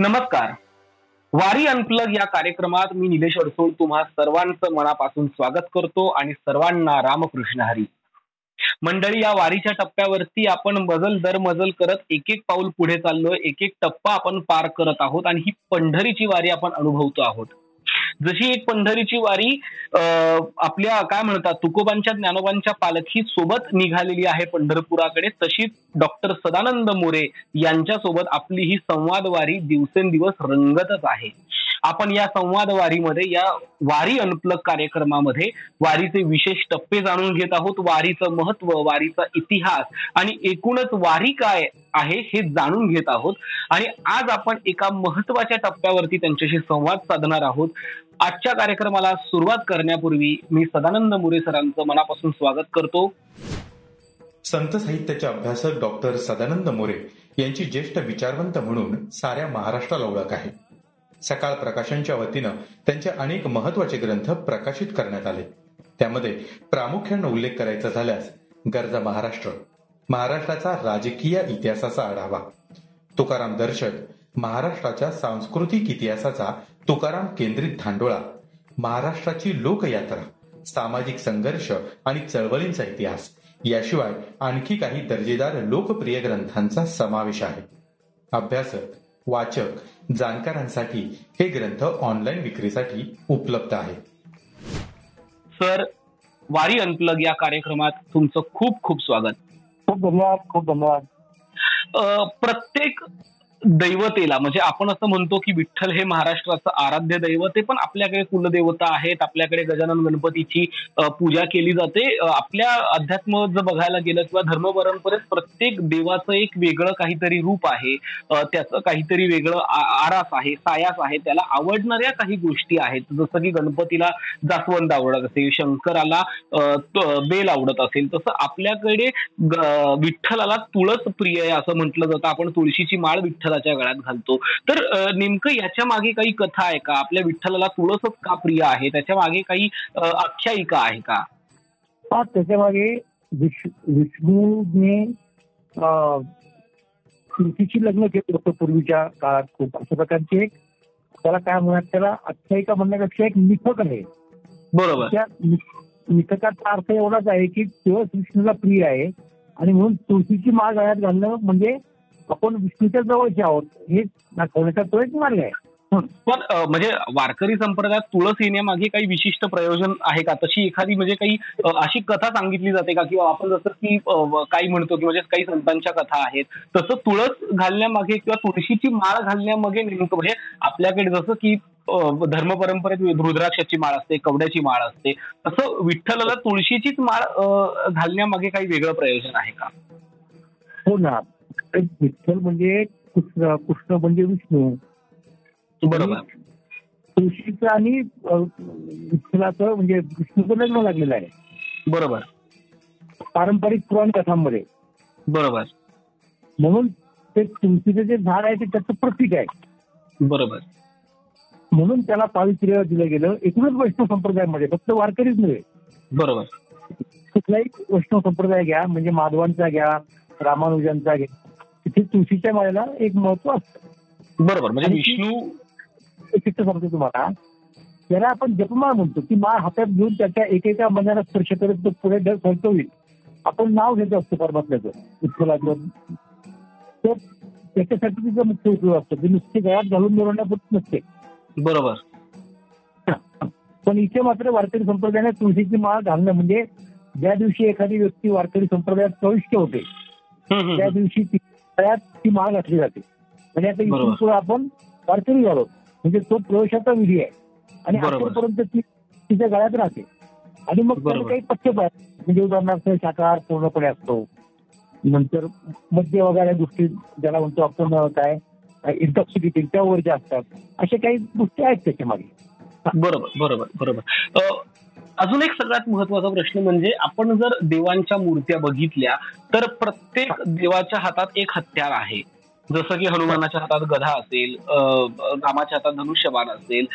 नमस्कार. वारी अनप्लग या कार्यक्रमात मी निलेश अडसोळ तुम्हा सर्वांचं मनापासून स्वागत करतो आणि सर्वांना रामकृष्ण हरी. मंडळी या वारीच्या टप्प्यावरती आपण मजल दर मजल करत एक एक पाऊल पुढे चाललोय एक एक टप्पा आपण पार करत आहोत आणि ही पंढरीची वारी आपण अनुभवतो आहोत. जशी एक पंढरीची वारी आपल्या काय म्हणतात तुकोबांच्या ज्ञानोबांच्या पालखी सोबत निघालेली आहे पंढरपुराकडे तशीच डॉक्टर सदानंद मोरे यांच्यासोबत आपली ही संवाद वारी दिवसेंदिवस रंगतच आहे. आपण या संवाद वारीमध्ये या वारी अनुप्लग कार्यक्रमामध्ये वारीचे विशेष टप्पे जाणून घेत आहोत. वारीचं महत्त्व वारीचा इतिहास आणि एकूणच वारी काय आहे हे जाणून घेत आहोत. आणि आज आपण एका महत्त्वाच्या टप्प्यावरती त्यांच्याशी संवाद साधणार आहोत. आजच्या कार्यक्रमाला सुरुवात करण्यापूर्वी मी सदानंद मुरे सरांचं मनापासून स्वागत करतो. संत साहित्याचे अभ्यासक डॉक्टर सदानंद मोरे यांची ज्येष्ठ विचारवंत म्हणून साऱ्या महाराष्ट्राला ओळख आहे. सकाळ प्रकाशनच्या वतीनं त्यांचे अनेक महत्त्वाचे ग्रंथ प्रकाशित करण्यात आले. त्यामध्ये प्रामुख्यानं उल्लेख करायचा झाल्यास गरजा महाराष्ट्र महाराष्ट्राचा राजकीय इतिहासाचा आढावा तुकाराम दर्शक महाराष्ट्राच्या सांस्कृतिक इतिहासाचा तुकाराम केंद्रित धांडोळा महाराष्ट्राची लोकयात्रा सामाजिक संघर्ष आणि चळवळींचा इतिहास याशिवाय आणखी काही दर्जेदार लोकप्रिय ग्रंथांचा समावेश आहे. अभ्यासक वाचक जाणकारांसाठी हे ग्रंथ ऑनलाईन विक्रीसाठी उपलब्ध आहे सर वारी अनप्लग या कार्यक्रमात तुमचं खूप खूप स्वागत. खूप धन्यवाद खूप धन्यवाद. प्रत्येक दैवतेला म्हणजे आपण असं म्हणतो की विठ्ठल हे महाराष्ट्राचं आराध्य दैवत पण आपल्याकडे कुलदेवता आहेत आपल्याकडे गजानन गणपतीची पूजा केली जाते. आपल्या अध्यात्म जर बघायला गेलं किंवा धर्म परंपरेत प्रत्येक देवाचं एक वेगळं काहीतरी रूप आहे त्याचं काहीतरी वेगळं आरास आहे सायास आहे त्याला आवडणाऱ्या काही गोष्टी आहेत. जसं की गणपतीला जास्वंद आवडत असेल शंकराला बेल आवडत असेल तसं आपल्याकडे विठ्ठलाला तुळस प्रिय आहे असं म्हटलं जातं. आपण तुळशीची माळ विठ्ठल विठ्ठलाच्या गळ्यात घालतो. तर नेमकं याच्या मागे काही कथा आहे का? आपल्या विठ्ठलाला तुळसच का प्रिय आहे? त्याच्यामागे काही आख्यायिका आहे का? त्याच्यामागे विष्णूने तुळशीची लग्न केलं होतं पूर्वीच्या काळात खूप. अशा प्रकारची एक त्याला काय म्हणतात त्याला आख्यायिका म्हणण्यापेक्षा एक मिथक आहे. बरोबर. त्या मिथकाचा अर्थ एवढाच आहे की तुळस विष्णूला प्रिय आहे आणि म्हणून तुळशीची माळ गळ्यात घालणं म्हणजे आपण विष्णूच्या जवळचे आहोत. हे दाखवण्याचा तो एक मार्ग आहे. पण म्हणजे वारकरी संप्रदायात तुळस येण्यामागे काही विशिष्ट प्रयोजन आहे का? तशी एखादी म्हणजे काही अशी कथा सांगितली जाते का? किंवा आपण जसं की काही म्हणतो की म्हणजे काही संतांच्या कथा आहेत. तसं तुळस घालण्यामागे किंवा तुळशीची माळ घालण्यामागे नेमकं म्हणजे आपल्याकडे जसं की धर्म परंपरेत रुद्राक्षाची माळ असते कवड्याची माळ असते. तसं विठ्ठलाला तुळशीचीच माळ घालण्यामागे काही वेगळं प्रयोजन आहे का? हो ना. विठ्ठल म्हणजे कृष्ण कृष्ण म्हणजे विष्णू. बरोबर. तुळशीचं आणि विठ्ठलाचं म्हणजे विष्णूचं लग्न लागलेलं आहे. बरोबर. पारंपरिक पुराण कथांमध्ये. बरोबर. म्हणून ते तुळशीचं जे झाड आहे ते त्याचं प्रतीक आहे. बरोबर. म्हणून त्याला पावित्र्य दिलं गेलं. एकूणच वैष्णव संप्रदायामध्ये फक्त वारकरीच नव्हे. बरोबर. कुठलाही वैष्णव संप्रदाय घ्या म्हणजे माधवांचा घ्या रामानुजांचा घ्या. तिथे तुळशीच्या माळेला एक महत्त्व असतं. बरोबर म्हणजे विष्णू सांगतो तुम्हाला. त्याला आपण जपमाळ म्हणतो. ती माळ हातात घेऊन त्याच्या एकेका मनाला स्पर्श करत तो पुढे होईल. आपण नाव घेत असतो परमात्म्याचं विठ्ठलाचं तर त्याच्यासाठी तिचा मुख्य उपयोग असतो. ती नुसती गळ्यात घालून मिळवण्यापुरत नसते. बरोबर. पण इथे मात्र वारकरी संप्रदायाने तुळशीची माळ घालणं म्हणजे ज्या दिवशी एखादी व्यक्ती वारकरी संप्रदायात प्रविष्ट होते त्या दिवशी तयार ती माळ घातली जाते. म्हणजे आता इथून पुढे आपण वारकरी झालो. म्हणजे तो प्रवेशाचा विधी आहे. आणि आतापर्यंत ती तिच्या गळ्यात राहते. आणि मग काही पथ्य म्हणजे उदाहरणार्थ शाकाहार पूर्णपणे असतो. नंतर मध्य वगैरे गोष्टी ज्याला म्हणतो आपण काय इंटॉक्सिकेटिंग त्यावर ज्या असतात. अशा काही गोष्टी आहेत त्याच्यामागे बरोबर बरोबर. बरोबर अजून एक सगळ्यात महत्त्वाचा प्रश्न म्हणजे आपण जर देवांच्या मूर्त्या बघितल्या तर प्रत्येक देवाच्या हातात एक हत्यार आहे. जसं की हनुमानाच्या हातात गधा असेल रामाच्या हातात धनुष्यबाण असेल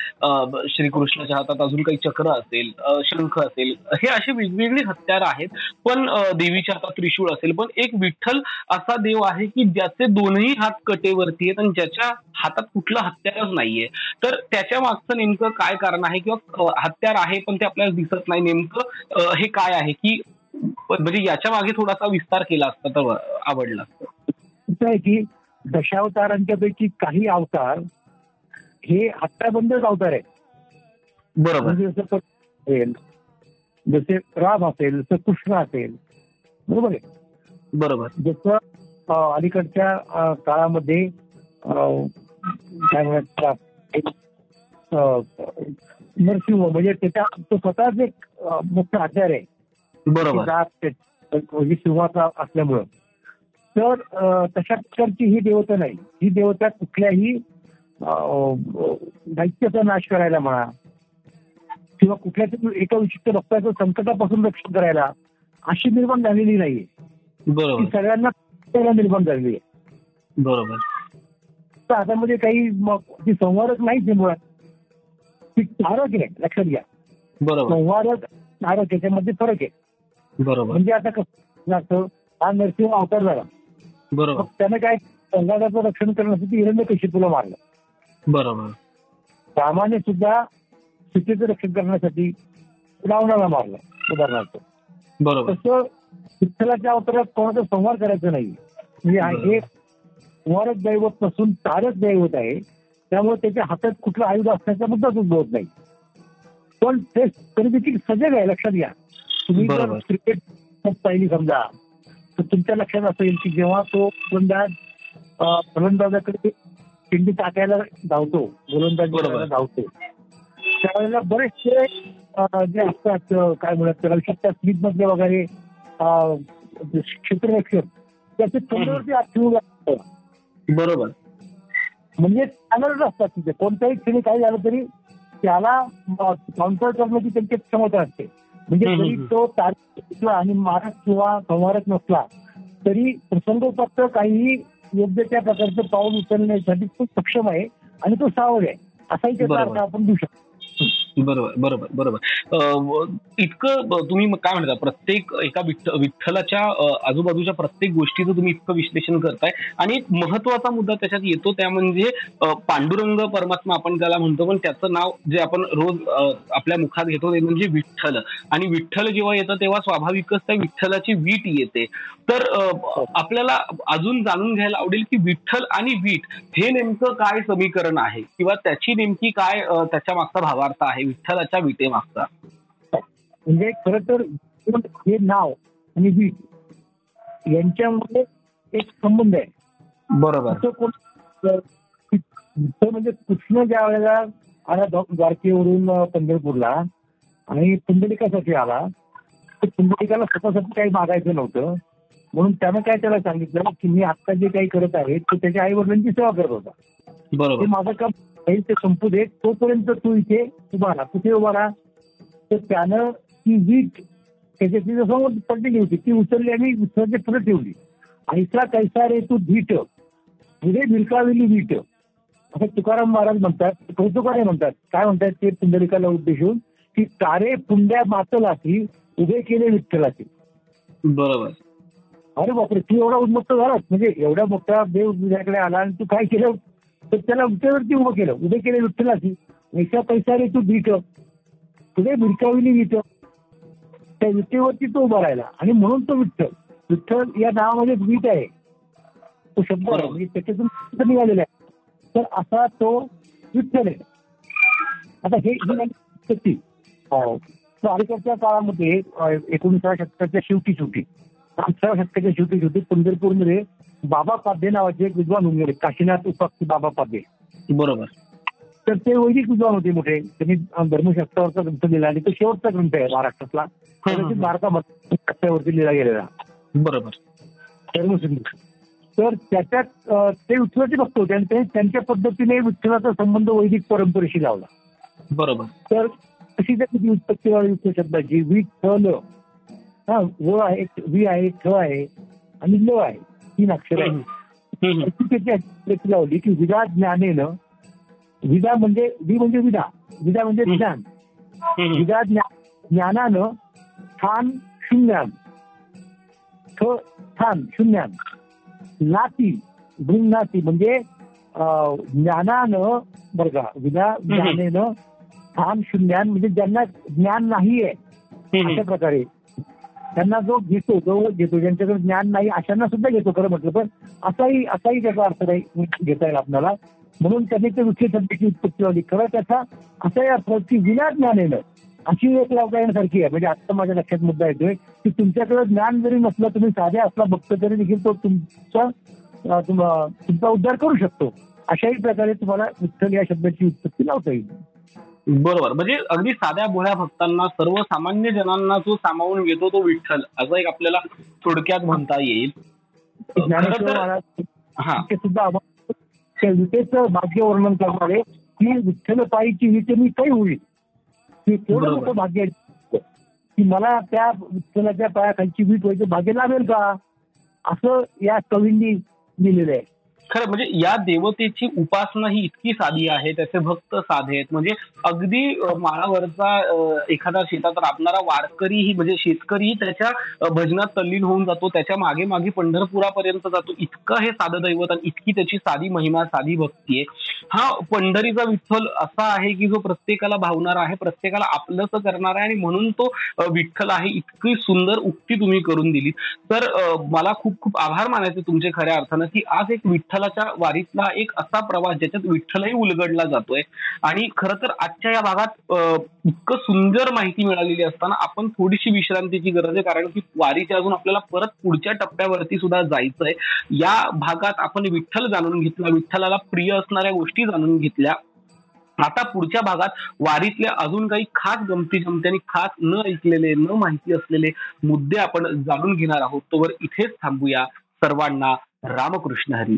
श्रीकृष्णाच्या हातात अजून काही चक्र असेल शंख असेल हे अशी वेगवेगळी हत्यार आहेत. पण देवीच्या हातात त्रिशूळ असेल पण एक विठ्ठल असा देव आहे की ज्याचे दोनही हात कटेवरती आहेत आणि ज्याच्या हातात कुठलं हत्यारच नाहीये. तर त्याच्या मागचं नेमकं काय कारण आहे किंवा हत्यार आहे पण ते आपल्याला दिसत नाही नेमकं हे काय आहे की म्हणजे याच्या मागे थोडासा विस्तार केला असता तर आवडला असतं. की दशावतारांच्या पैकी काही अवतार हे हत्याबंदच अवतार आहे बरोबर. म्हणजे जसं असेल जसे राम असेल जसं कृष्ण असेल बरोबर आहे? बरोबर. जसं अलीकडच्या काळामध्ये काय म्हणतात नरसिंह म्हणजे त्याच्या तो स्वतःच एक मोठा हत्यार आहे. बरोबर. सिंहाचा असल्यामुळं. तर तशा प्रकारची ही देवता नाही. ही देवता कुठल्याही दैत्याचा नाश करायला म्हणा किंवा कुठल्या एका विशिष्ट रक्ताचं संकटापासून रक्षण करायला अशी निर्माण झालेली नाहीये. बरोबर. सगळ्यांना निर्माण झालेली आहे. बरोबर. तर हातामध्ये काही ती संवारक नाहीच मुळात. ती तारक आहे लक्षात घ्या. बरोबर. संवारक तारक याच्यामध्ये फरक आहे. बरोबर. म्हणजे आता कसं हा नरसिंह अवतार झाला. बरोबर. त्यानं काय संघाचं रक्षण करण्यासाठी हिरण्य तुला मारलं? बरोबर. रामाने सुद्धा सीतेचं रक्षण करण्यासाठी रावणाला मारलं उदाहरणार्थ. बरोबर. तसं विठ्ठलाच्या अवतारात कोणाचा संवाद करायचा नाही. म्हणजे हे संवारक दैवत नसून तारक दैवत आहे त्यामुळे त्याच्या हातात कुठलं आयुध असण्याचा मुद्दाच उद्भवत नाही. पण ते तरी देखील सजग आहे लक्षात घ्या. तुम्ही क्रिकेट पाहिली समजा तर तुमच्या लक्षात असेल की जेव्हा तो गोलंदाज फलंदाजाकडे चिंडी टाकायला धावतो गोलंदाज धावतो त्यावेळेला बरेचसे जे असतात काय म्हणत त्याला स्मिथ मधले वगैरे क्षेत्ररक्षक त्याचे तोंडावरती हात ठेवून बरोबर. म्हणजे चालतच असतात तिथे. कोणत्याही क्षणी काही झालं तरी त्याला काउंटर करण्याची त्यांची क्षमता असते. म्हणजे जरी तो तारीख आणि मारक किंवा संवारक नसला तरी प्रसंगोपात काहीही योग्य त्या प्रकारचं पाऊल उचलण्यासाठी तो सक्षम आहे आणि तो सावध आहे. असाही त्याचा अर्थ आपण देऊ शकतो. बरोबर बरोबर बरोबर. इतकं तुम्ही काय म्हणता? प्रत्येक एका विठ्ठलाच्या आजूबाजूच्या प्रत्येक गोष्टीचं तुम्ही इतकं विश्लेषण करताय. आणि एक महत्त्वाचा मुद्दा त्याच्यात येतो त्या म्हणजे पांडुरंग परमात्मा आपण त्याला म्हणतो पण त्याचं नाव जे आपण रोज आपल्या मुखात घेतो ते म्हणजे विठ्ठल. आणि विठ्ठल जेव्हा येतं तेव्हा स्वाभाविकच त्या विठ्ठलाची वीट येते. तर आपल्याला अजून जाणून घ्यायला आवडेल की विठ्ठल आणि वीट हे नेमकं काय समीकरण आहे? किंवा त्याची नेमकी काय त्याच्या मागचा भावार्थ आहे? विठ्ठलाच्या विटे मागचा म्हणजे खर तर हे नाव आणि वीट यांच्यामध्ये एक संबंध आहे. बरोबर. म्हणजे कृष्ण ज्या वेळेला आला द्वारकेवरून पंढरपूरला आणि पुंडलिकासाठी आला तर पुंडलिकाला स्वतःसाठी काही मागायचं नव्हतं. म्हणून त्यानं काय त्याला सांगितलं की मी आता जे काही करत आहे ते त्याच्या आई वडिलांची सेवा करत होता. बरोबर. माझं काम ते संपू दे. तोपर्यंत तू इथे उभा राहा. कुठे उभा राहा? तर त्यानं ती वीट त्याच्यासमोर पडलेली होती ती उचलली आणि विसर्जन पुढे ठेवली. ऐसा कैसा रे तू धीट पुढे भिरकाविली वीट. असं तुकाराम महाराज म्हणतात कौतुकाने म्हणतात काय म्हणतात ते पुंडलिकाला उद्देशून की तारे पुंड्या मातलाची उभे केले विठ्ठलाचे. बरोबर. अरे बापरे तू एवढा उन्मुक्त झालास. म्हणजे एवढा मोठा देव तुझ्याकडे आला आणि तू काय केलं? तर त्याला विटेवरती उभं केलं. उभे केले विठ्ठलाशी ऐसा पैसा रे तू भीट तुझे भिरकाविली विट त्या विटेवरती तो उभा राहिला. आणि म्हणून तो विठ्ठल विठ्ठल या नावामध्ये भीट आहे. तो शब्द आहे. म्हणजे त्याच्यातून निघालेला आहे. तर असा तो विठ्ठल आहे. आता हे शक्ती अलीकडच्या काळामध्ये एकोणीसाव्या शतकाच्या शेवटी शेवटी अठराव्या शतकाच्या शेवटी शेवटी पंढरपूरमध्ये बाबा पाध्ये नावाचे एक विद्वान होऊन गेले. काशीनाथ उपाक्ष बाबा पाध्ये बरोबर. तर ते वैदिक विद्वान होते मोठे. त्यांनी धर्मशास्त्रावरचा ग्रंथ लिहिला आणि तो शेवटचा ग्रंथ आहे महाराष्ट्रातला. भारतामध्ये लिहिला गेलेला. बरोबर. धर्मसिंधू तर त्याच्यात ते विठ्ठलाचे भक्त होते आणि त्यांच्या पद्धतीने विठ्ठलाचा संबंध वैदिक परंपरेशी लावला. बरोबर. तर अशी त्याची उत्पत्ती युक्त शब्दाची विठ्ठल हा व आहे वी आहे ठ आहे आणि ल आहे. तीन अक्षर त्याची लावली की विदा ज्ञानेनं विदा म्हणजे वि म्हणजे विदा. विदा म्हणजे ज्ञान. विदा ज्ञानानं स्थान शून्यान. स्थान शून्यान. नाती नाती म्हणजे ज्ञानानं बरं का विना ज्ञानेनं स्थान शून्यान म्हणजे ज्यांना ज्ञान नाहीये अशा प्रकारे. त्यांना जो घेतो जो घेतो ज्यांच्याकडे ज्ञान नाही अशांना सुद्धा घेतो खरं म्हटलं पण असाही असाही त्याचा अर्थ नाही घेता येईल आपल्याला. म्हणून त्यांनी ते वृक्ष संधीची उत्पत्ती लावली. खरं त्याचा असाही अर्थ की विना ज्ञान येणं अशी एक येण्यासारखी आहे. म्हणजे आता माझ्या लक्षात मुद्दा येतोय की तुमच्याकडे ज्ञान जरी नसलं तुम्ही साध्या असला बघतो तरी देखील तो तुमचा तुमचा उद्धार करू शकतो. अशाही प्रकारे तुम्हाला विठ्ठल या शब्दाची उत्पत्ती लावता येईल. बरोबर. म्हणजे अगदी साध्या भोळ्या भक्तांना सर्वसामान्य जनांना जो सामावून घेतो तो विठ्ठल असं एक आपल्याला थोडक्यात म्हणता येईल. सुद्धा भाग्य वर्णन करणारे की विठ्ठल पायीची विटे मी काही होईल. की तेवढं मोठं भाग्य की मला त्या विठ्ठलाच्या पायाखालची वीट व्हायचं भाग्य लाभेल का? असं या कवींनी लिहिलेलं आहे. खरं म्हणजे या देवतेची उपासना ही इतकी साधी आहे त्याचे भक्त साधे आहेत. म्हणजे अगदी माळावरचा एखादा शेतात राबणारा वारकरी ही म्हणजे शेतकरी त्याच्या भजनात तल्लीन होऊन जातो त्याच्यामागे मागे पंढरपुरापर्यंत जातो. इतकं हे साधं दैवत आणि इतकी त्याची साधी महिमा साधी भक्ती आहे. हा पंढरीचा विठ्ठल असा आहे की जो प्रत्येकाला भावणारा आहे प्रत्येकाला आपलंच करणार आहे आणि म्हणून तो विठ्ठल आहे इतकी सुंदर उक्ती तुम्ही करून दिली तर मला खूप खूप आभार मानायचे तुमचे खऱ्या अर्थानं की आज एक विठ्ठल विठ्ठलाच्या वारीतला एक असा प्रवास ज्याच्यात विठ्ठलही उलगडला जातोय. आणि खरं तर आजच्या या भागात इतकं सुंदर माहिती मिळालेली असताना आपण थोडीशी विश्रांतीची गरज आहे. कारण की वारीच्या अजून आपल्याला परत पुढच्या टप्प्यावरती सुद्धा जायचंय. या भागात आपण विठ्ठल जाणून घेतला विठ्ठलाला प्रिय असणाऱ्या गोष्टी जाणून घेतल्या. आता पुढच्या भागात वारीतल्या अजून काही खास गमती जमती आणि खास न ऐकलेले न माहिती असलेले मुद्दे आपण जाणून घेणार आहोत. तोवर इथेच थांबूया. सर्वांना रामकृष्ण हरी.